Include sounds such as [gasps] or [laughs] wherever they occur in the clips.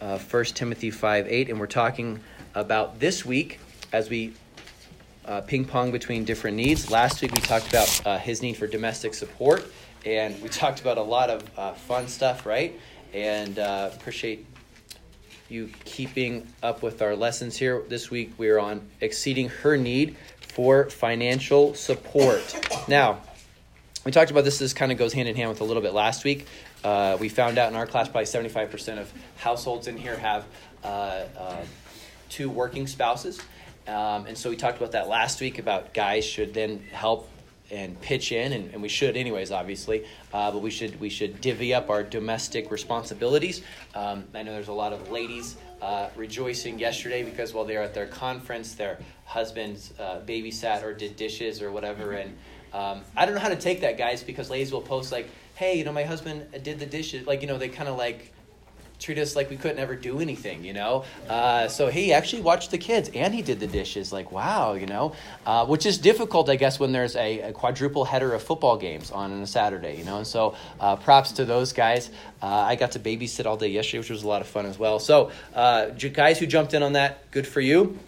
uh, 1 Timothy 5 8, and we're talking about this week as we uh, ping pong between different needs. Last week we talked about uh, his need for domestic support, and we talked about a lot of uh, fun stuff, right? And uh, appreciate you keeping up with our lessons here. This week we are on exceeding her need for financial support. Now, we talked about this. This kind of goes hand in hand with a little bit last week. Uh, we found out in our class probably 75% of households in here have uh, uh, two working spouses. Um, and so we talked about that last week about guys should then help and pitch in, and, and we should anyways, obviously. Uh, but we should we should divvy up our domestic responsibilities. Um, I know there's a lot of ladies uh, rejoicing yesterday because while they were at their conference, their husbands uh, babysat or did dishes or whatever. And um, I don't know how to take that, guys, because ladies will post like, "Hey, you know, my husband did the dishes." Like, you know, they kind of like treat us like we couldn't ever do anything, you know? Uh, so he actually watched the kids and he did the dishes. Like, wow, you know? Uh, which is difficult, I guess, when there's a, a, quadruple header of football games on on a Saturday, you know? And so uh, props to those guys. Uh, I got to babysit all day yesterday, which was a lot of fun as well. So, uh, guys who jumped in on that, good for you.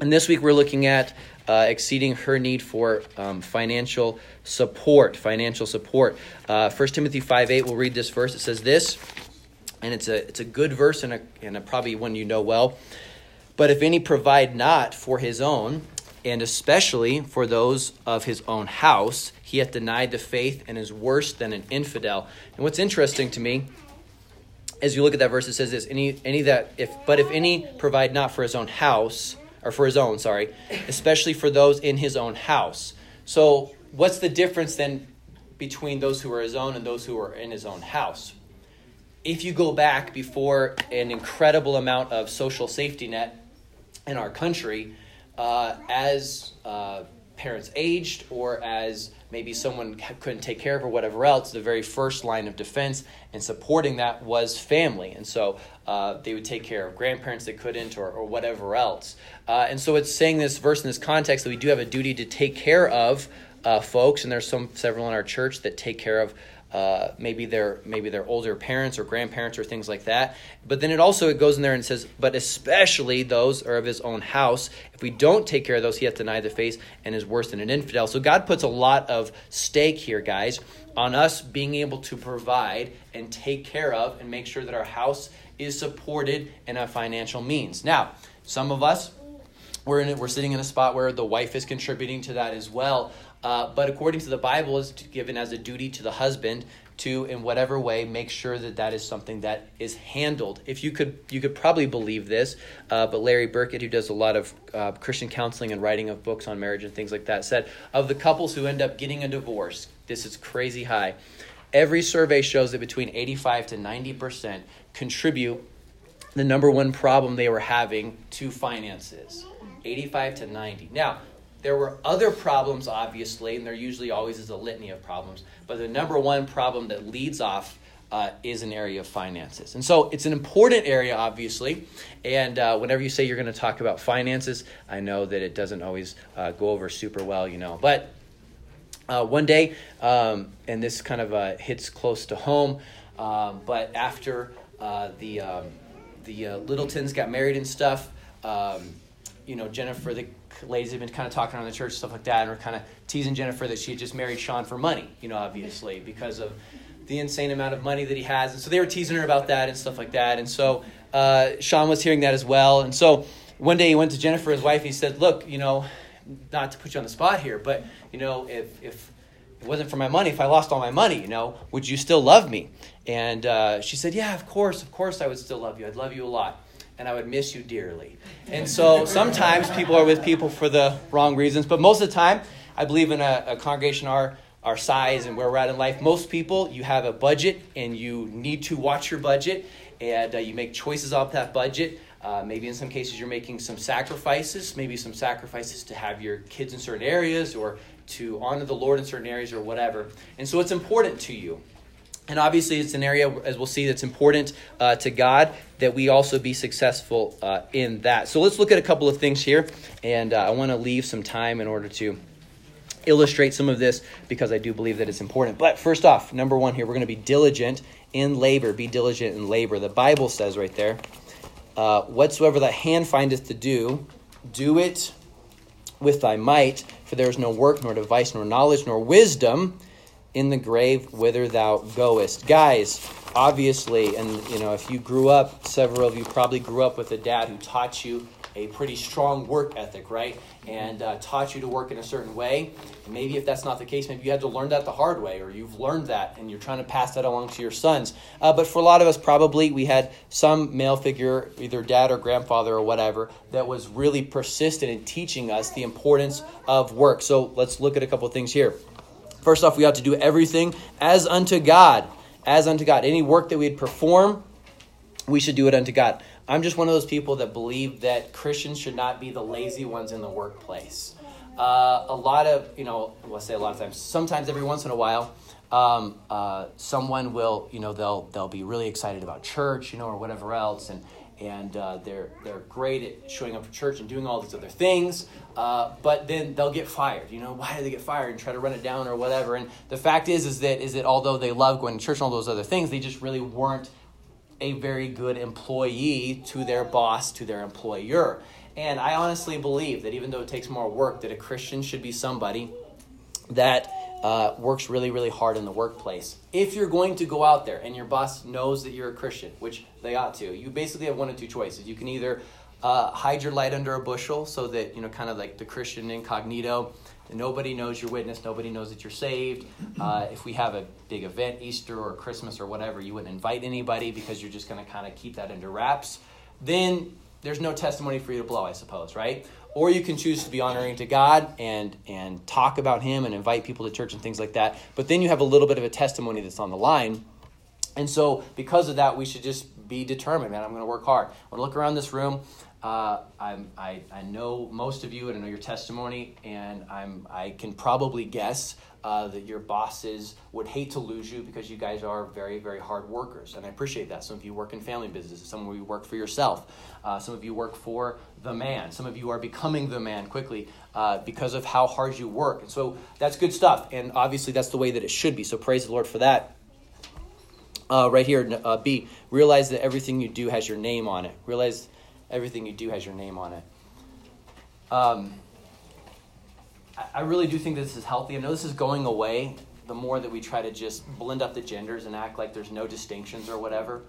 And this week we're looking at uh, exceeding her need for um, financial support. Financial support. Uh, 1 Timothy 5 8, we'll read this verse. It says this and it's a it's a good verse and a, and a probably one you know well. But if any provide not for his own, and especially for those of his own house, he hath denied the faith and is worse than an infidel. And what's interesting to me, as you look at that verse, it says this: any any that if but if any provide not for his own house or for his own, sorry, especially for those in his own house. So what's the difference then between those who are his own and those who are in his own house? if you go back before an incredible amount of social safety net in our country, uh, as uh, parents aged or as maybe someone couldn't take care of or whatever else, the very first line of defense and supporting that was family. And so uh, they would take care of grandparents that couldn't or, or whatever else. Uh, and so it's saying this verse in this context that we do have a duty to take care of uh, folks, and there's some several in our church that take care of uh, maybe they're maybe they're older parents or grandparents or things like that. But then it also it goes in there and says, but especially those are of his own house. If we don't take care of those, he hath denied the faith and is worse than an infidel. So God puts a lot of stake here, guys, on us being able to provide and take care of and make sure that our house is supported in a financial means. Now, some of us we're in we're sitting in a spot where the wife is contributing to that as well. Uh, but according to the Bible, is given as a duty to the husband to, in whatever way, make sure that that is something that is handled. If you could, you could probably believe this. Uh, but Larry Burkett, who does a lot of uh, Christian counseling and writing of books on marriage and things like that, said of the couples who end up getting a divorce, this is crazy high. Every survey shows that between 85 to 90 percent contribute the number one problem they were having to finances. 85 to 90. Now, there were other problems, obviously, and there usually always is a litany of problems, but the number one problem that leads off uh, is an area of finances. And so it's an important area, obviously. And uh, whenever you say you're going to talk about finances, I know that it doesn't always uh, go over super well, you know. But uh, one day, um, and this kind of uh, hits close to home, um, but after uh, the, um, the Littletons got married and stuff, um, you know, Jennifer, the ladies have been kind of talking around the church, stuff like that, and we're kind of teasing Jennifer that she had just married Sean for money, you know, obviously, because of the insane amount of money that he has. And so they were teasing her about that and stuff like that. And so uh, Sean was hearing that as well. And so one day he went to Jennifer, his wife, he said, Look, you know, not to put you on the spot here, but, you know, if, if it wasn't for my money, if I lost all my money, you know, would you still love me? And uh, she said, Yeah, of course, of course I would still love you. I'd love you a lot and I would miss you dearly. And so sometimes people are with people for the wrong reasons, but most of the time, I believe in a, a congregation our, our size and where we're at in life. Most people, you have a budget and you need to watch your budget and uh, you make choices off that budget. Uh, maybe in some cases you're making some sacrifices, maybe some sacrifices to have your kids in certain areas or to honor the Lord in certain areas or whatever. And so it's important to you. And obviously, it's an area, as we'll see, that's important uh, to God that we also be successful uh, in that. So let's look at a couple of things here. And uh, I want to leave some time in order to illustrate some of this because I do believe that it's important. But first off, number one here, we're going to be diligent in labor. Be diligent in labor. The Bible says right there uh, whatsoever thy hand findeth to do, do it with thy might, for there is no work, nor device, nor knowledge, nor wisdom in the grave whither thou goest. Guys, obviously, and you know, if you grew up, several of you probably grew up with a dad who taught you a pretty strong work ethic, right? And uh, taught you to work in a certain way. And maybe if that's not the case, maybe you had to learn that the hard way, or you've learned that and you're trying to pass that along to your sons. Uh, but for a lot of us, probably we had some male figure, either dad or grandfather or whatever, that was really persistent in teaching us the importance of work. So let's look at a couple things here. First off, we ought to do everything as unto God. As unto God. Any work that we'd perform, we should do it unto God. I'm just one of those people that believe that Christians should not be the lazy ones in the workplace. Uh, a lot of, you know, well, say a lot of times, sometimes every once in a while, um, uh, someone will, you know, they'll they'll be really excited about church, you know, or whatever else, and and uh, they're they're great at showing up for church and doing all these other things. Uh, but then they'll get fired. You know, why do they get fired and try to run it down or whatever? And the fact is, is that is that although they love going to church and all those other things, they just really weren't a very good employee to their boss, to their employer. And I honestly believe that even though it takes more work, that a Christian should be somebody that uh, works really, really hard in the workplace. If you're going to go out there and your boss knows that you're a Christian, which they ought to, you basically have one of two choices. You can either uh, hide your light under a bushel so that, you know, kind of like the Christian incognito, nobody knows your witness, nobody knows that you're saved. Uh, if we have a big event, Easter or Christmas or whatever, you wouldn't invite anybody because you're just going to kind of keep that under wraps. Then there's no testimony for you to blow, I suppose, right? Or you can choose to be honoring to God and and talk about Him and invite people to church and things like that. But then you have a little bit of a testimony that's on the line. And so, because of that, we should just be determined, man. I'm going to work hard. I When I look around this room, uh, I'm, I, I know most of you and I know your testimony, and I'm, I can probably guess uh, that your bosses would hate to lose you because you guys are very, very hard workers. And I appreciate that. Some of you work in family businesses, some of you work for yourself, uh, some of you work for the man, some of you are becoming the man quickly uh, because of how hard you work. And so that's good stuff. And obviously, that's the way that it should be. So praise the Lord for that. Uh, right here, uh, B, realize that everything you do has your name on it. Realize everything you do has your name on it. Um, I really do think this is healthy. I know this is going away the more that we try to just blend up the genders and act like there's no distinctions or whatever.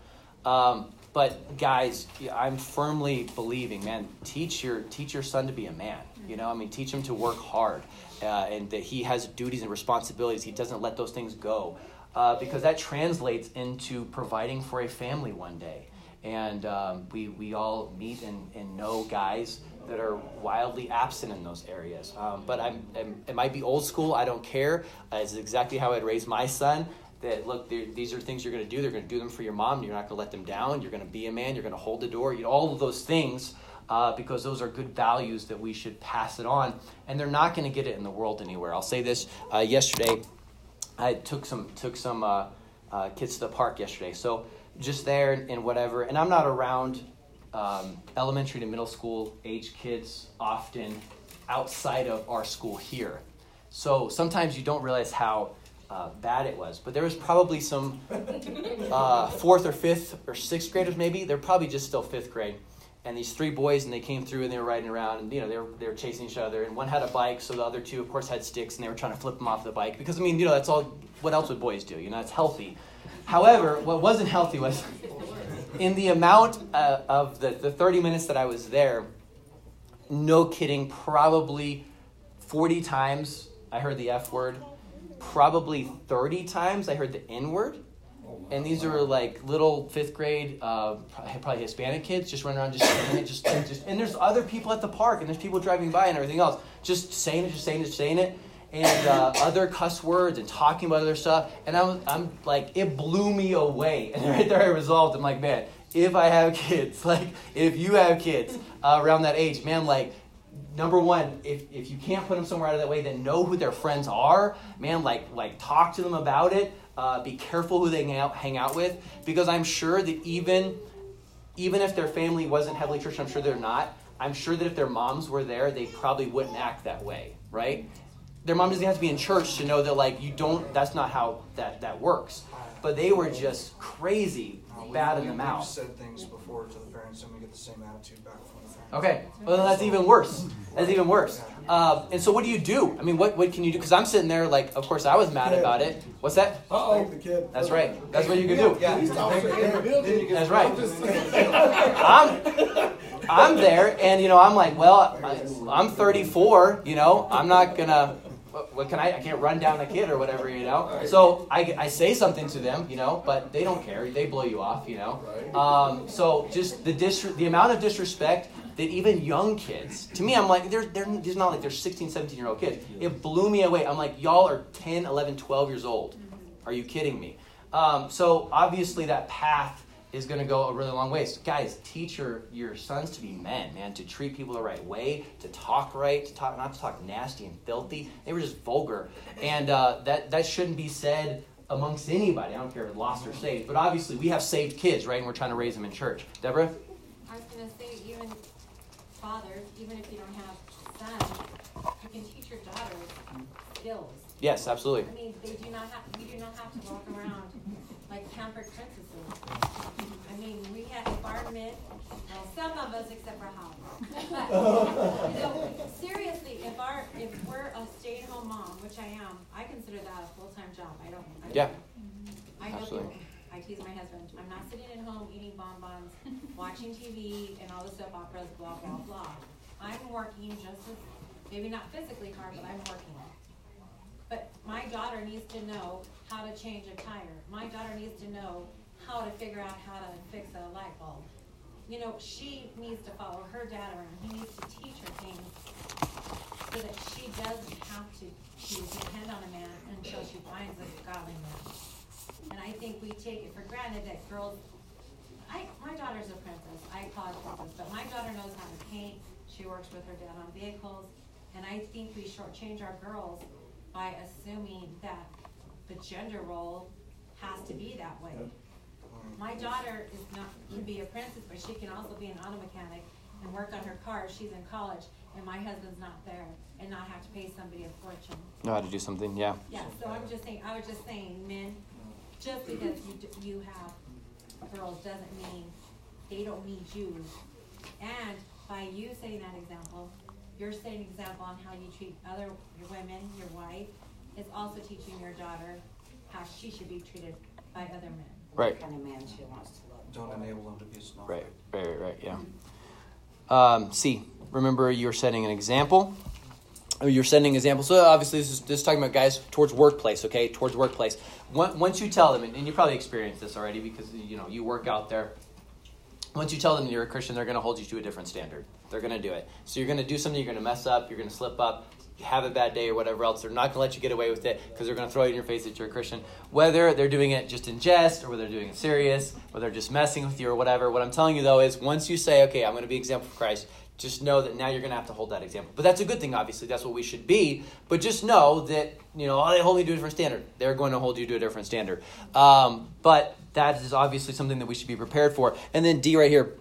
Um, but guys, I'm firmly believing, man, teach your teach your son to be a man. You know, I mean, teach him to work hard, uh, and that he has duties and responsibilities. He doesn't let those things go, uh, because that translates into providing for a family one day. And um, we we all meet and, and know guys that are wildly absent in those areas. Um, but I'm, I'm, it might be old school. I don't care. Uh, it's exactly how I'd raise my son. That look, these are things you're going to do. They're going to do them for your mom. You're not going to let them down. You're going to be a man. You're going to hold the door. You know, all of those things. Uh, because those are good values that we should pass it on, and they're not going to get it in the world anywhere. I'll say this: uh, yesterday, I took some took some uh, uh, kids to the park yesterday, so just there and whatever. And I'm not around um, elementary to middle school age kids often outside of our school here. So sometimes you don't realize how uh, bad it was. But there was probably some uh, fourth or fifth or sixth graders, maybe. They're probably just still fifth grade. And these three boys, and they came through and they were riding around, and you know they were they were chasing each other. And one had a bike, so the other two, of course, had sticks, and they were trying to flip them off the bike because I mean, you know, that's all. What else would boys do? You know, it's healthy. However, what wasn't healthy was in the amount uh, of the, the 30 minutes that I was there, no kidding, probably 40 times I heard the F word. Probably 30 times I heard the N word. And these are like little fifth grade, uh, probably Hispanic kids, just running around just saying it, just, just, and there's other people at the park, and there's people driving by and everything else, just saying it, just saying it, just saying it and uh, other cuss words and talking about other stuff. And I'm, I'm like, it blew me away. [laughs] And right there I resolved, I'm like, man, if I have kids, [laughs] like, if you have kids uh, around that age, man, like, number one, if, if you can't put them somewhere out of that way, then know who their friends are. Man, like, like talk to them about it. Uh, be careful who they hang out, hang out with. Because I'm sure that even, even if their family wasn't heavily church, I'm sure they're not. I'm sure that if their moms were there, they probably wouldn't act that way, right? Their mom doesn't have to be in church to know that like you don't. That's not how that that works. But they were just crazy Uh, bad in the mouth. said things before to the parents, and we get the same attitude back from the parents. Okay, well then that's even worse. That's even worse. Um, and so, what do you do? I mean, what what can you do? Because I'm sitting there, like, of course, I was mad about it. What's that? Uh-oh. the kid. That's right. That's what you can do. Yeah. He's also in the building. That's right. I'm. I'm I'm there, and you know, I'm like, well, I, I'm 34. You know, I'm not gonna. What, what can I? I can't run down a kid or whatever. You know. So I, I say something to them. You know, but they don't care. They blow you off. You know. Um, so just the dis- the amount of disrespect that even young kids to me i'm like they're, they're it's not like they're 16 17 year old kids it blew me away i'm like y'all are 10 11 12 years old are you kidding me um, so obviously that path is going to go a really long ways. Guys teach your, your sons to be men man to treat people the right way to talk right to talk not to talk nasty and filthy. They were just vulgar. And uh, that, that shouldn't be said amongst anybody. I don't care if lost or saved. But obviously we have saved kids right and we're trying to raise them in church. Deborah? I was gonna say, even fathers, even if you don't have you can teach your daughters skills. yes absolutely I mean, they do not have, we do not have to walk around like pampered princesses. I mean, we have environment, well, some of us except for Howard. But, [laughs] you know, seriously, if our, if we're a stay-at-home mom, which I am, I consider that a full-time job. I don't. I don't- Yeah. I Absolutely. people, I tease my husband, I'm not sitting at home eating bonbons, watching TV and all the soap operas, blah, blah, blah. I'm working just as, maybe not physically hard, but I'm working. But my daughter needs to know how to change a tire. My daughter needs to know how to figure out how to fix a light bulb. You know, she needs to follow her dad around. He needs to teach her things so that she doesn't have to, to depend on a man until she finds a godly man. And I think we take it for granted that girls, I, my daughter's a princess, I call her princess, but my daughter knows how to paint, she works with her dad on vehicles, and I think we shortchange our girls by assuming that the gender role has to be that way. My daughter is not, can be a princess, but she can also be an auto mechanic and work on her car, she's in college, and my husband's not there, and not have to pay somebody a fortune. know how to do something yeah Yeah, so I'm just saying, I was just saying, men, just because you, d- you have girls doesn't mean they don't need you. And by you setting that example, you're setting an example on how you treat other, your women, your wife, is also teaching your daughter how she should be treated by other men. Right. What kind of man she wants to love. Don't enable them to be snobby. Right, right, right, right, yeah. Um, C, remember you're setting an example. You're setting an example. So obviously, this is, this is talking about guys towards workplace, okay? Towards workplace. Once once you tell them, and and you probably experienced this already because you know you work out there. Once you tell them you're a Christian, they're going to hold you to a different standard. They're going to do it. So you're going to do something. You're going to mess up. You're going to slip up. Have a bad day or whatever else. They're not going to let you get away with it because they're going to throw it in your face that you're a Christian. Whether they're doing it just in jest or whether they're doing it serious, whether they're just messing with you or whatever. What I'm telling you though is once you say, okay, I'm going to be example for Christ, just know that now you're going to have to hold that example. But that's a good thing, obviously. That's what we should be. But just know that, you know, oh, they hold me to a different standard. They're going to hold you to a different standard. Um, but that is obviously something that we should be prepared for. And then D right here,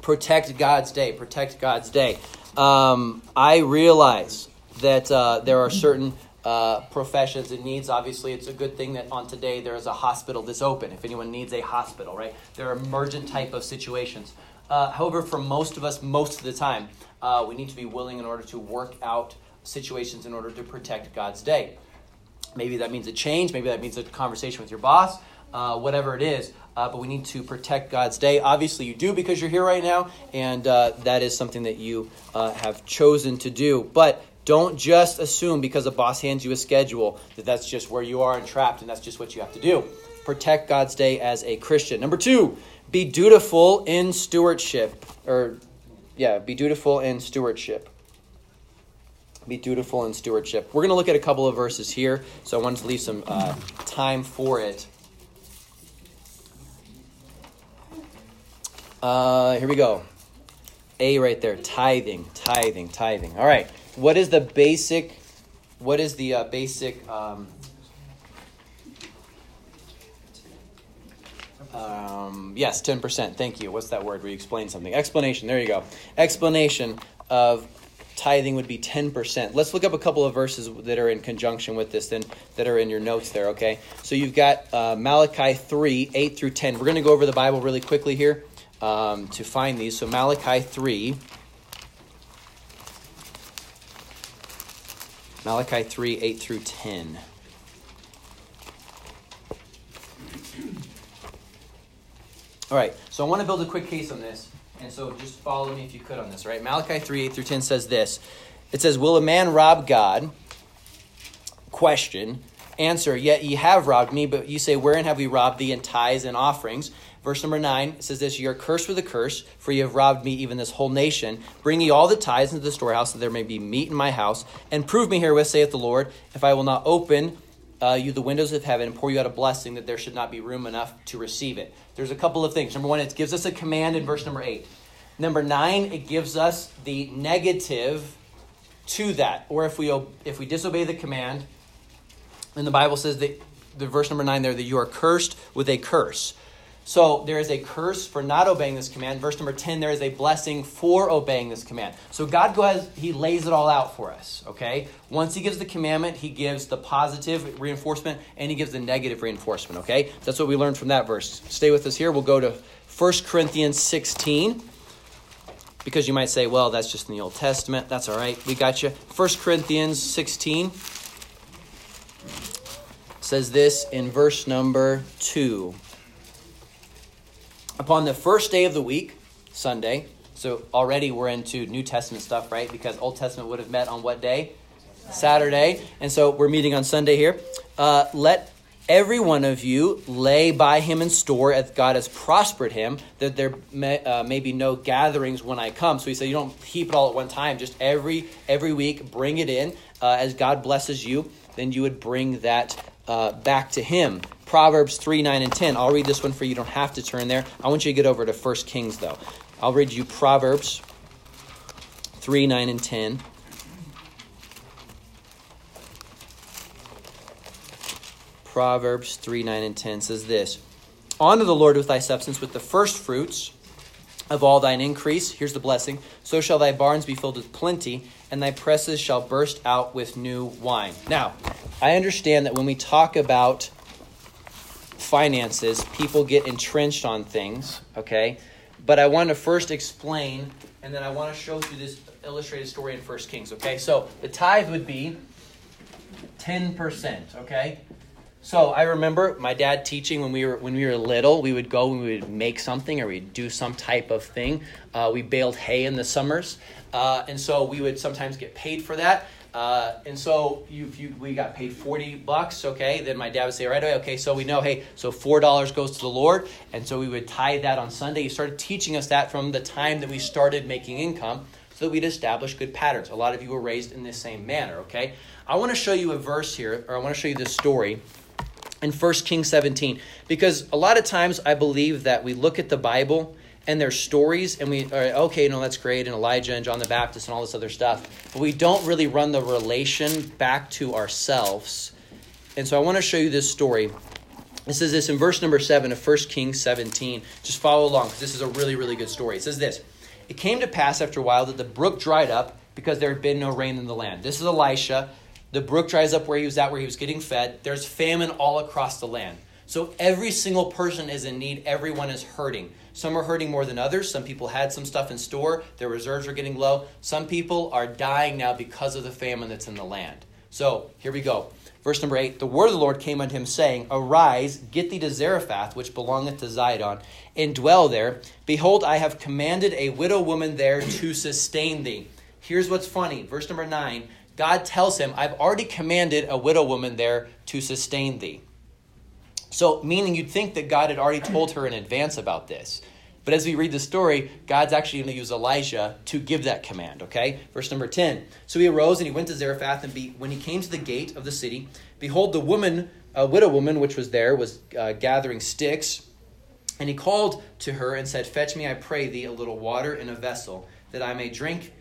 protect God's day. Protect God's day. Um, I realize that uh, there are certain uh, professions and needs. Obviously, it's a good thing that on today there is a hospital that's open. If anyone needs a hospital, right? There are emergent type of situations. Uh, however, for most of us, most of the time, uh, we need to be willing in order to work out situations in order to protect God's day. Maybe that means a change. Maybe that means a conversation with your boss. Uh, whatever it is, uh, but we need to protect God's day. Obviously, you do because you're here right now, and uh, that is something that you uh, have chosen to do. But don't just assume because a boss hands you a schedule that that's just where you are and trapped, and that's just what you have to do. Protect God's day as a Christian. Number two, be dutiful in stewardship, or yeah, be dutiful in stewardship. Be dutiful in stewardship. We're going to look at a couple of verses here, so I wanted to leave some uh, time for it. Uh, here we go. A right there. Tithing, tithing, tithing. All right. What is the basic? What is the uh, basic? Um, um, yes, ten percent. Thank you. What's that word? Where you explain something? Explanation. There you go. Explanation of tithing would be 10%. Let's look up a couple of verses that are in conjunction with this then that are in your notes there, okay? So you've got uh, Malachi 3, 8 through 10. We're going to go over the Bible really quickly here um, to find these. So Malachi 3. Malachi 3, 8 through 10. All right, so I want to build a quick case on this. And so just follow me if you could on this, right? Malachi 3, 8 through 10 says this. It says, Will a man rob God? Question. Answer, yet ye have robbed me, but you say, Wherein have we robbed thee in tithes and offerings? Verse number 9 says this You are cursed with a curse, for ye have robbed me, even this whole nation. Bring ye all the tithes into the storehouse, that there may be meat in my house. And prove me herewith, saith the Lord, if I will not open uh, you the windows of heaven and pour you out a blessing, that there should not be room enough to receive it. There's a couple of things. Number one, it gives us a command in verse number 8. Number 9, it gives us the negative to that. Or if we, if we disobey the command, and the Bible says that the verse number 9 there, that you are cursed with a curse. So there is a curse for not obeying this command. Verse number 10, there is a blessing for obeying this command. So God goes, He lays it all out for us, okay? Once He gives the commandment, He gives the positive reinforcement and He gives the negative reinforcement, okay? That's what we learned from that verse. Stay with us here. We'll go to 1 Corinthians 16. Because you might say, well, that's just in the Old Testament. That's all right. We got you. 1 Corinthians 16 says this in verse number 2 upon the first day of the week, Sunday, so already we're into New Testament stuff, right? Because Old Testament would have met on what day? Saturday. And so we're meeting on Sunday here. Uh, let every one of you lay by him in store as God has prospered him, that there may, uh, may be no gatherings when I come. So he said, you don't heap it all at one time. Just every every week, bring it in uh, as God blesses you. Then you would bring that uh, back to him. Proverbs 3, 9, and 10. I'll read this one for you. You don't have to turn there. I want you to get over to 1 Kings, though. I'll read you Proverbs 3, 9, and 10. Proverbs 3, 9, and 10 says this Honor the Lord with thy substance, with the first fruits of all thine increase. Here's the blessing. So shall thy barns be filled with plenty, and thy presses shall burst out with new wine. Now, I understand that when we talk about finances, people get entrenched on things, okay? But I want to first explain, and then I want to show through this illustrated story in First Kings, okay? So the tithe would be 10%, okay? So I remember my dad teaching when we were when we were little. We would go and we would make something or we'd do some type of thing. Uh, we baled hay in the summers, uh, and so we would sometimes get paid for that. Uh, and so you, you, we got paid 40 bucks, okay? Then my dad would say right away, okay, so we know, hey, so $4 goes to the Lord. And so we would tithe that on Sunday. He started teaching us that from the time that we started making income so that we'd establish good patterns. A lot of you were raised in this same manner, okay? I want to show you a verse here, or I want to show you this story in 1 Kings 17, because a lot of times I believe that we look at the Bible and their stories, and we are okay, no, that's great, and Elijah and John the Baptist and all this other stuff, but we don't really run the relation back to ourselves. And so I want to show you this story. It says this in verse number 7 of 1 Kings 17. Just follow along because this is a really, really good story. It says this It came to pass after a while that the brook dried up because there had been no rain in the land. This is Elisha. The brook dries up where he was at, where he was getting fed. There's famine all across the land. So every single person is in need, everyone is hurting. Some are hurting more than others. Some people had some stuff in store, their reserves are getting low. Some people are dying now because of the famine that's in the land. So here we go. Verse number 8 The word of the Lord came unto him, saying, Arise, get thee to Zarephath, which belongeth to Zidon, and dwell there. Behold, I have commanded a widow woman there to sustain thee. Here's what's funny. Verse number 9 God tells him, I've already commanded a widow woman there to sustain thee. So, meaning you'd think that God had already told her in advance about this. But as we read the story, God's actually going to use Elijah to give that command, okay? Verse number 10. So he arose and he went to Zarephath, and be, when he came to the gate of the city, behold, the woman, a widow woman which was there, was uh, gathering sticks. And he called to her and said, Fetch me, I pray thee, a little water in a vessel, that I may drink.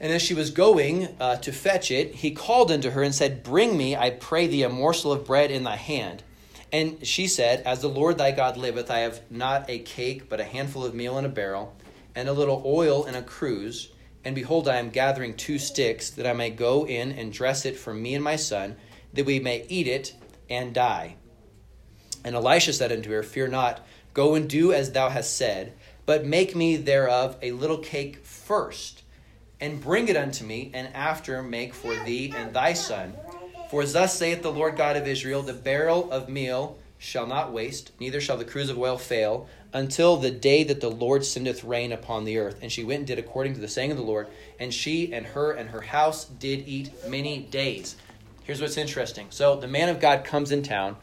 And as she was going uh, to fetch it, he called unto her and said, Bring me, I pray thee, a morsel of bread in thy hand. And she said, As the Lord thy God liveth, I have not a cake, but a handful of meal in a barrel, and a little oil in a cruse, And behold, I am gathering two sticks, that I may go in and dress it for me and my son, that we may eat it and die. And Elisha said unto her, Fear not, go and do as thou hast said, but make me thereof a little cake first, and bring it unto me, and after make for thee and thy son. For thus saith the Lord God of Israel, the barrel of meal shall not waste, neither shall the cruse of oil fail, until the day that the Lord sendeth rain upon the earth. And she went and did according to the saying of the Lord, and she and her and her house did eat many days. Here's what's interesting. So the man of God comes in town,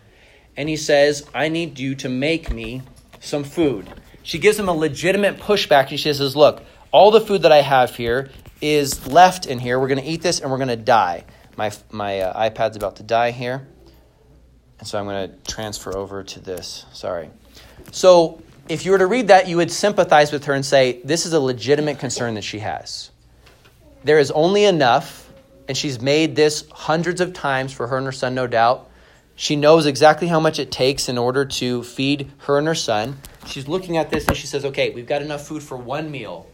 and he says, I need you to make me some food. She gives him a legitimate pushback, and she says, Look, all the food that I have here is left in here. We're going to eat this, and we're going to die. My, my uh, iPad's about to die here. And so I'm going to transfer over to this. Sorry. So if you were to read that, you would sympathize with her and say, this is a legitimate concern that she has. There is only enough, and she's made this hundreds of times for her and her son, no doubt. She knows exactly how much it takes in order to feed her and her son. She's looking at this and she says, okay, we've got enough food for one meal.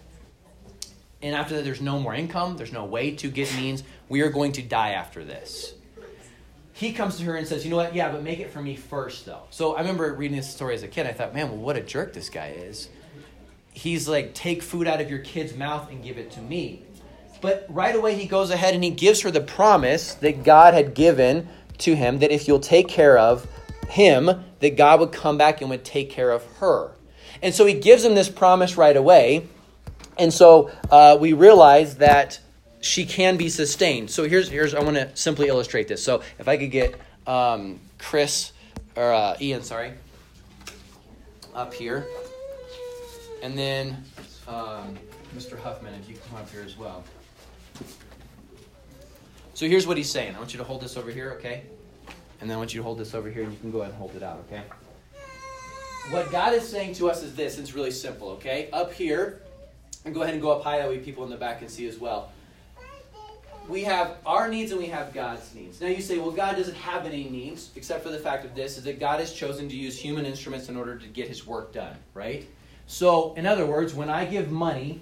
And after that, there's no more income, there's no way to get means. We are going to die after this he comes to her and says, You know what? Yeah, but make it for me first, though. So I remember reading this story as a kid. I thought, Man, well, what a jerk this guy is. He's like, Take food out of your kid's mouth and give it to me. But right away, he goes ahead and he gives her the promise that God had given to him that if you'll take care of him, that God would come back and would take care of her. And so he gives him this promise right away. And so uh, we realize that she can be sustained. So here's here's I want to simply illustrate this. So if I could get um, Chris or uh, Ian, sorry, up here, and then um, Mr. Huffman, if you come up here as well. So here's what he's saying. I want you to hold this over here, okay? And then I want you to hold this over here, and you can go ahead and hold it out, okay? What God is saying to us is this. It's really simple, okay? Up here, and go ahead and go up high that way people in the back can see as well we have our needs and we have God's needs. Now you say, well, God doesn't have any needs, except for the fact of this, is that God has chosen to use human instruments in order to get his work done, right? So, in other words, when I give money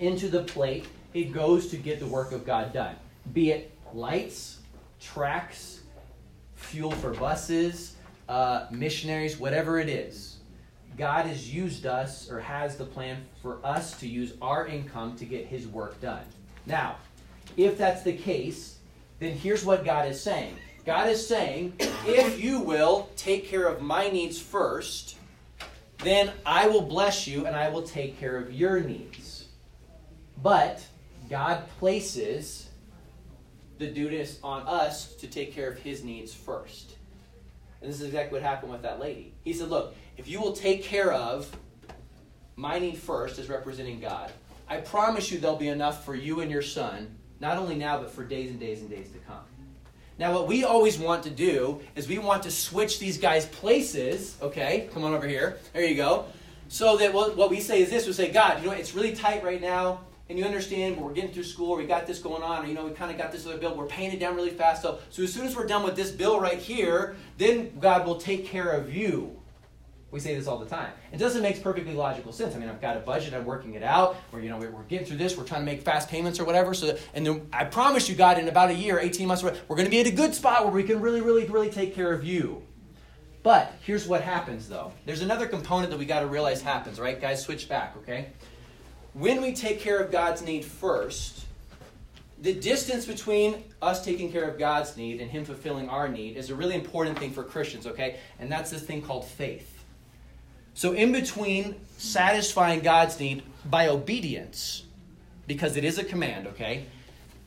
into the plate, it goes to get the work of God done. Be it lights, tracks, fuel for buses, uh, missionaries, whatever it is. God has used us or has the plan for us to use our income to get his work done. Now, if that's the case, then here's what God is saying God is saying, if you will take care of my needs first, then I will bless you and I will take care of your needs. But God places the duties on us to take care of his needs first. And this is exactly what happened with that lady. He said, Look, if you will take care of my need first as representing God, I promise you there'll be enough for you and your son not only now, but for days and days and days to come. Now, what we always want to do is we want to switch these guys' places. Okay, come on over here. There you go. So that what we say is this: we say, God, you know, it's really tight right now, and you understand, we're getting through school, we got this going on, or you know, we kind of got this other bill, we're paying it down really fast. So, so as soon as we're done with this bill right here, then God will take care of you. We say this all the time. It doesn't make perfectly logical sense. I mean, I've got a budget, I'm working it out, or you know, we're getting through this, we're trying to make fast payments or whatever. So, and then I promise you, God, in about a year, 18 months, we're going to be at a good spot where we can really, really, really take care of you. But here's what happens, though. There's another component that we got to realize happens, right? Guys, switch back, okay? When we take care of God's need first, the distance between us taking care of God's need and Him fulfilling our need is a really important thing for Christians, okay? And that's this thing called faith. So, in between satisfying God's need by obedience, because it is a command, okay,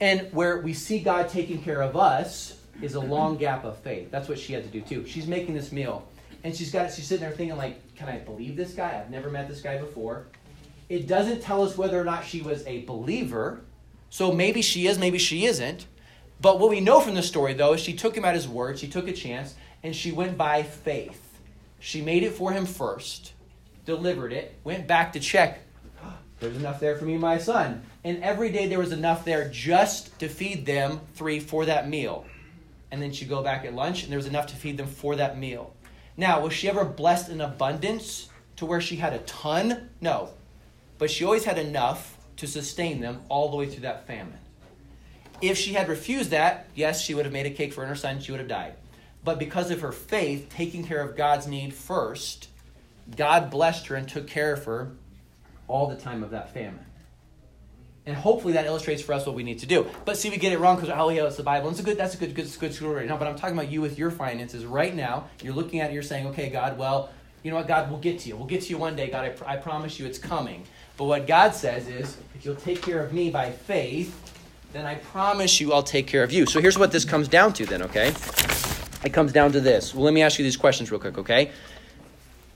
and where we see God taking care of us is a long gap of faith. That's what she had to do too. She's making this meal, and she's got she's sitting there thinking like, "Can I believe this guy? I've never met this guy before." It doesn't tell us whether or not she was a believer. So maybe she is, maybe she isn't. But what we know from the story, though, is she took him at his word. She took a chance, and she went by faith. She made it for him first, delivered it, went back to check. [gasps] There's enough there for me and my son. And every day there was enough there just to feed them three for that meal. And then she'd go back at lunch and there was enough to feed them for that meal. Now, was she ever blessed in abundance to where she had a ton? No. But she always had enough to sustain them all the way through that famine. If she had refused that, yes, she would have made a cake for her son, she would have died. But because of her faith, taking care of God's need first, God blessed her and took care of her all the time of that famine. And hopefully that illustrates for us what we need to do. But see, we get it wrong because oh yeah, it's the Bible. And it's a good, that's a good, good, good story. No, but I'm talking about you with your finances right now. You're looking at it, you're saying, okay, God, well, you know what, God, we'll get to you. We'll get to you one day, God. I, pr- I promise you, it's coming. But what God says is, if you'll take care of me by faith, then I promise you, I'll take care of you. So here's what this comes down to, then. Okay, it comes down to this. Well, let me ask you these questions real quick. Okay?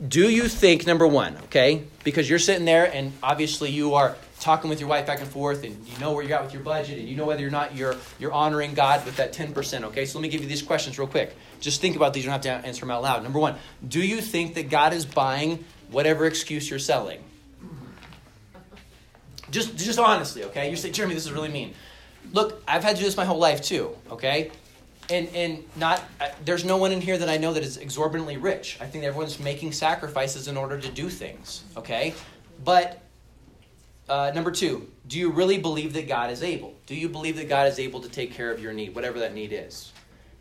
Do you think number one okay because you're sitting there and obviously you are talking with your wife back and forth and you know where you're at with your budget and you know whether or not you're you're honoring god with that 10% okay? So let me give you these questions real quick. Just think about these you don't have to answer them out loud. Number one do you think that god is buying whatever excuse you're selling? Just just honestly okay? You say jeremy this is really mean. Look i've had to do this my whole life too okay and and not uh, there's no one in here that I know that is exorbitantly rich. I think everyone's making sacrifices in order to do things. Okay, but uh, number two, do you really believe that God is able? Do you believe that God is able to take care of your need, whatever that need is?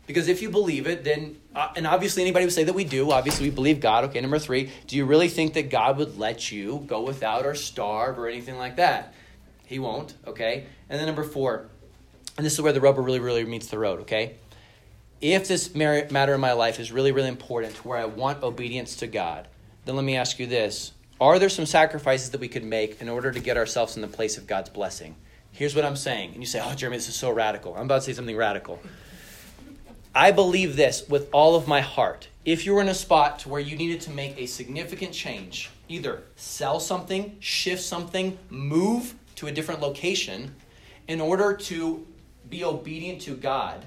Because if you believe it, then, uh, and obviously anybody would say that we do, obviously we believe God. Okay, number three, do you really think that God would let you go without or starve or anything like that? He won't, okay? And then number four, and this is where the rubber really, really meets the road, okay? If this matter in my life is really, really important to where I want obedience to God, then let me ask you this Are there some sacrifices that we could make in order to get ourselves in the place of God's blessing? Here's what I'm saying. And you say, Oh, Jeremy, this is so radical. I'm about to say something radical. I believe this with all of my heart. If you were in a spot to where you needed to make a significant change, either sell something, shift something, move to a different location, in order to be obedient to God,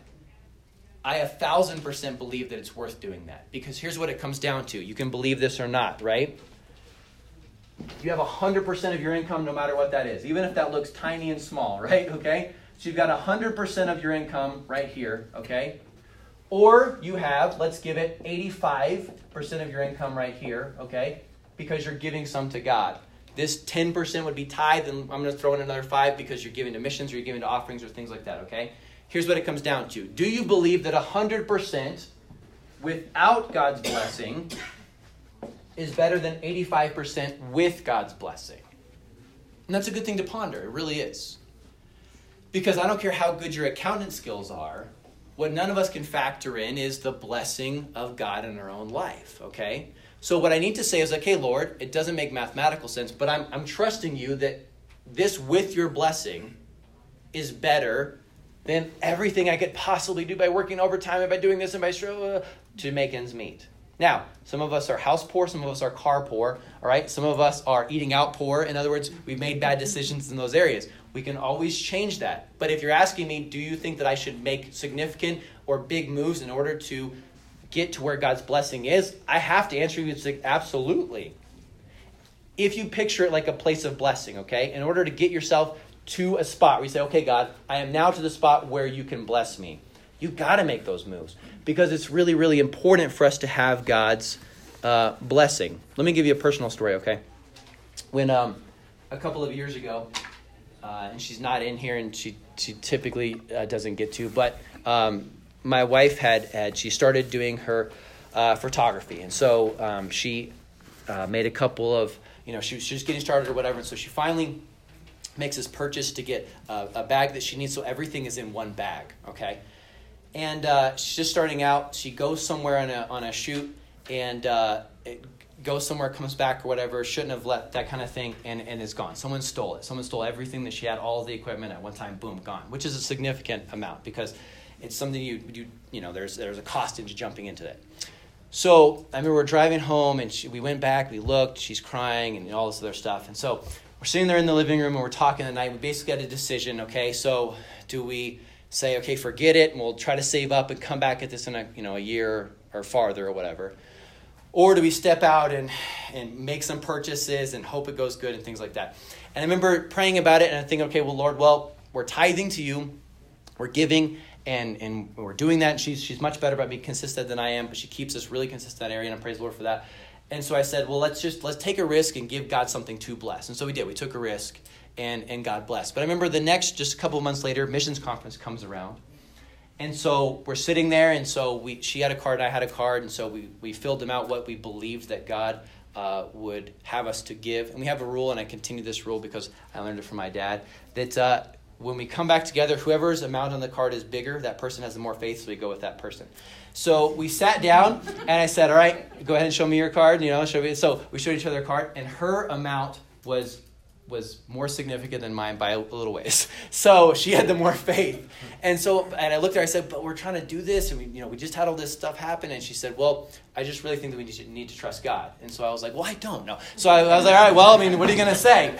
I a thousand percent believe that it's worth doing that. Because here's what it comes down to. You can believe this or not, right? You have 100% of your income no matter what that is, even if that looks tiny and small, [laughs] right? Okay? So you've got 100% of your income right here, okay? Or you have, let's give it 85% of your income right here, okay? Because you're giving some to God. This 10% would be tithe, and I'm going to throw in another 5 because you're giving to missions or you're giving to offerings or things like that, okay? Here's what it comes down to Do you believe that 100% without God's blessing is better than 85% with God's blessing? And that's a good thing to ponder. It really is. Because I don't care how good your accountant skills are, what none of us can factor in is the blessing of God in our own life, okay? So what I need to say is, okay, Lord, it doesn't make mathematical sense, but I'm, I'm trusting you that this with your blessing is better than everything I could possibly do by working overtime and by doing this and by uh, to make ends meet. Now, some of us are house poor, some of us are car poor, all right? Some of us are eating out poor. In other words, we've made bad decisions in those areas. We can always change that. But if you're asking me, do you think that I should make significant or big moves in order to get to where God's blessing is? I have to answer you absolutely. If you picture it like a place of blessing, okay? In order to get yourself to a spot where you say, okay, God, I am now to the spot where you can bless me. You got to make those moves because it's really, really important for us to have God's uh, blessing. Let me give you a personal story, okay? When um, a couple of years ago, uh, and she's not in here, and she she typically uh, doesn't get to, but um, my wife had had she started doing her uh, photography, and so um, she uh, made a couple of you know she was just getting started or whatever, and so she finally makes this purchase to get a, a, bag that she needs, so everything is in one bag, okay? And uh, she's just starting out. She goes somewhere on a, on a shoot and uh, goes somewhere, comes back or whatever, shouldn't have left, that kind of thing, and, and is gone. Someone stole it. Someone stole everything that she had, all the equipment at one time, boom, gone, which is a significant amount because it's something you, you, you know, there's, there's a cost into jumping into it. So I remember we're driving home and she, we went back, we looked, she's crying and all this other stuff. And so we're sitting there in the living room and we're talking tonight. We basically had a decision. Okay, so do we say, okay, forget it, and we'll try to save up and come back at this in a you know a year or farther or whatever, or do we step out and and make some purchases and hope it goes good and things like that? And I remember praying about it and I think, okay, well, Lord, well, we're tithing to you, we're giving, and and we're doing that. And she's she's much better about being consistent than I am, but she keeps us really consistent in that area, and I praise the Lord for that. And so I said, well, let's just let's take a risk and give God something to bless. And so we did. We took a risk, and and God blessed. But I remember the next, just a couple months later, missions conference comes around, and so we're sitting there, and so we she had a card, and I had a card, and so we we filled them out what we believed that God uh, would have us to give. And we have a rule, and I continue this rule because I learned it from my dad that. Uh, when we come back together, whoever's amount on the card is bigger, that person has the more faith, so we go with that person. So we sat down, and I said, "All right, go ahead and show me your card." You know, show me. So we showed each other a card, and her amount was was more significant than mine by a little ways. [laughs] So she had the more faith, and so and I looked at her. I said, "But we're trying to do this, and we, you know, we just had all this stuff happen." And she said, "Well, I just really think that we need to, need to trust God." And so I was like, "Well, I don't know." So I, I was like, "All right, well, I mean, what are you going to say?"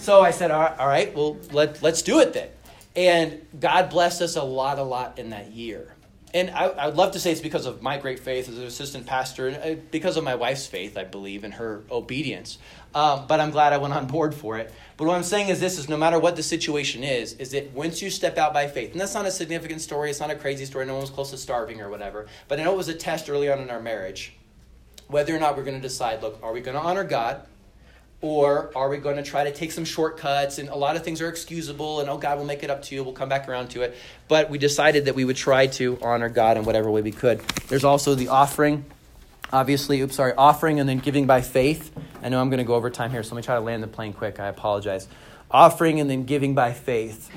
So I said, all right, all right, well, let, let's do it then. And God blessed us a lot, a lot in that year. And I, I would love to say it's because of my great faith as an assistant pastor, and uh, because of my wife's faith, I believe, and her obedience. Um, but I'm glad I went on board for it. But what I'm saying is this: is no matter what the situation is, is that once you step out by faith, and that's not a significant story, it's not a crazy story. No one was close to starving or whatever. But I know it was a test early on in our marriage, whether or not we're going to decide: look, are we going to honor God? Or are we going to try to take some shortcuts? And a lot of things are excusable, and oh, God will make it up to you. We'll come back around to it. But we decided that we would try to honor God in whatever way we could. There's also the offering, obviously, oops, sorry, offering and then giving by faith. I know I'm going to go over time here, so let me try to land the plane quick. I apologize. Offering and then giving by faith.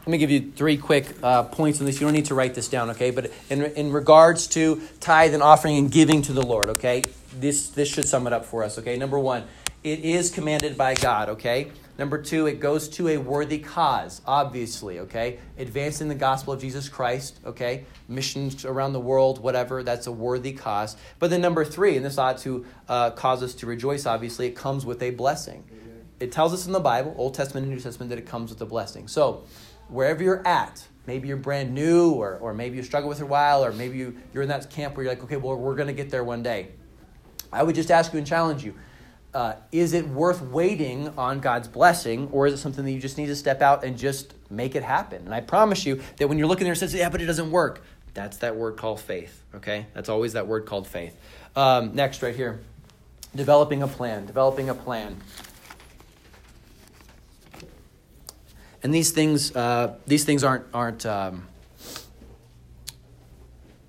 Let me give you three quick uh, points on this. You don't need to write this down, okay? But in, in regards to tithe and offering and giving to the Lord, okay? This, this should sum it up for us, okay? Number one, it is commanded by God, okay? Number two, it goes to a worthy cause, obviously, okay? Advancing the gospel of Jesus Christ, okay? Missions around the world, whatever, that's a worthy cause. But then number three, and this ought to uh, cause us to rejoice, obviously, it comes with a blessing. It tells us in the Bible, Old Testament and New Testament, that it comes with a blessing. So, wherever you're at, maybe you're brand new, or, or maybe you struggle with it a while, or maybe you, you're in that camp where you're like, okay, well, we're going to get there one day. I would just ask you and challenge you uh, is it worth waiting on God's blessing, or is it something that you just need to step out and just make it happen? And I promise you that when you're looking there and says, yeah, but it doesn't work, that's that word called faith, okay? That's always that word called faith. Um, next, right here developing a plan, developing a plan. And these things, uh, these things aren't, aren't, um,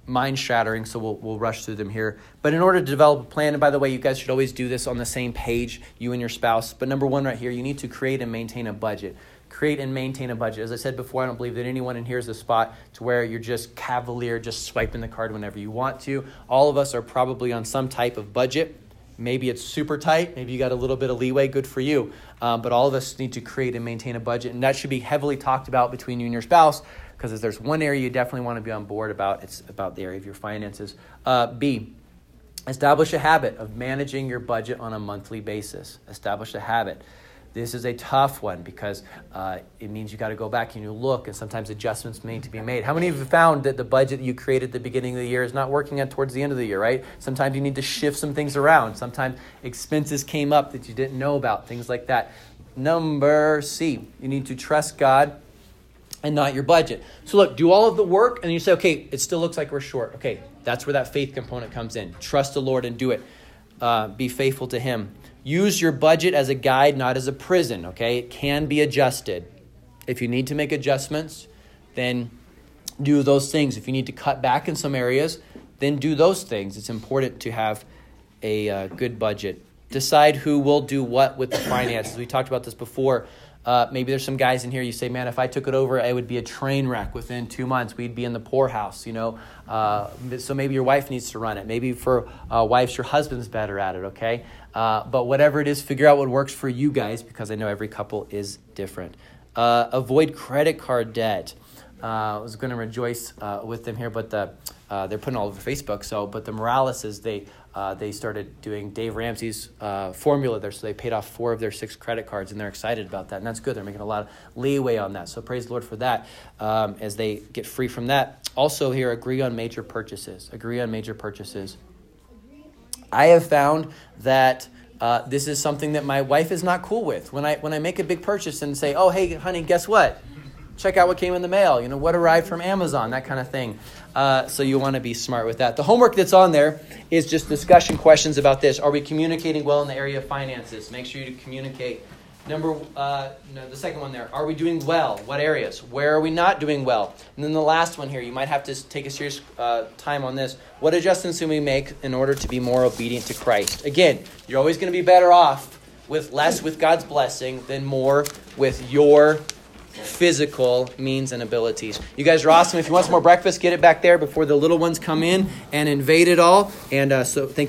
mind shattering, so we'll, we'll rush through them here. But in order to develop a plan, and by the way, you guys should always do this on the same page, you and your spouse. But number one, right here, you need to create and maintain a budget. Create and maintain a budget. As I said before, I don't believe that anyone in here is a spot to where you're just cavalier, just swiping the card whenever you want to. All of us are probably on some type of budget. Maybe it's super tight. Maybe you got a little bit of leeway. Good for you. Um, but all of us need to create and maintain a budget, and that should be heavily talked about between you and your spouse because if there's one area you definitely want to be on board about, it's about the area of your finances. Uh, B, establish a habit of managing your budget on a monthly basis. Establish a habit. This is a tough one because uh, it means you got to go back and you look, and sometimes adjustments need to be made. How many of you found that the budget you created at the beginning of the year is not working towards the end of the year, right? Sometimes you need to shift some things around. Sometimes expenses came up that you didn't know about, things like that. Number C, you need to trust God and not your budget. So look, do all of the work, and you say, okay, it still looks like we're short. Okay, that's where that faith component comes in. Trust the Lord and do it. Uh, be faithful to Him. Use your budget as a guide, not as a prison. Okay, it can be adjusted. If you need to make adjustments, then do those things. If you need to cut back in some areas, then do those things. It's important to have a uh, good budget. Decide who will do what with the finances. We talked about this before. Uh, maybe there's some guys in here you say, man, if I took it over, it would be a train wreck within two months. We'd be in the poorhouse, you know. Uh, so maybe your wife needs to run it. Maybe for uh, wives, your husband's better at it, okay? Uh, but whatever it is, figure out what works for you guys because I know every couple is different. Uh, avoid credit card debt. Uh, I was going to rejoice with them here, but the, they're putting all over Facebook. So, but the Moraleses, they uh, they started doing Dave Ramsey's uh, formula there, so they paid off four of their six credit cards, and they're excited about that, and that's good. They're making a lot of leeway on that, so praise the Lord for that um, as they get free from that. Also, here, agree on major purchases. Agree on major purchases. I have found that uh, this is something that my wife is not cool with. When I when I make a big purchase and say, "Oh, hey, honey, guess what? Check out what came in the mail. You know, what arrived from Amazon, that kind of thing. Uh, so you want to be smart with that. The homework that's on there is just discussion questions about this. Are we communicating well in the area of finances? Make sure you communicate. Number, uh, no, the second one there. Are we doing well? What areas? Where are we not doing well? And then the last one here. You might have to take a serious uh, time on this. What adjustments can we make in order to be more obedient to Christ? Again, you're always going to be better off with less with God's blessing than more with your physical means and abilities. You guys are awesome. If you want some more breakfast, get it back there before the little ones come in and invade it all. And uh, so, thank you.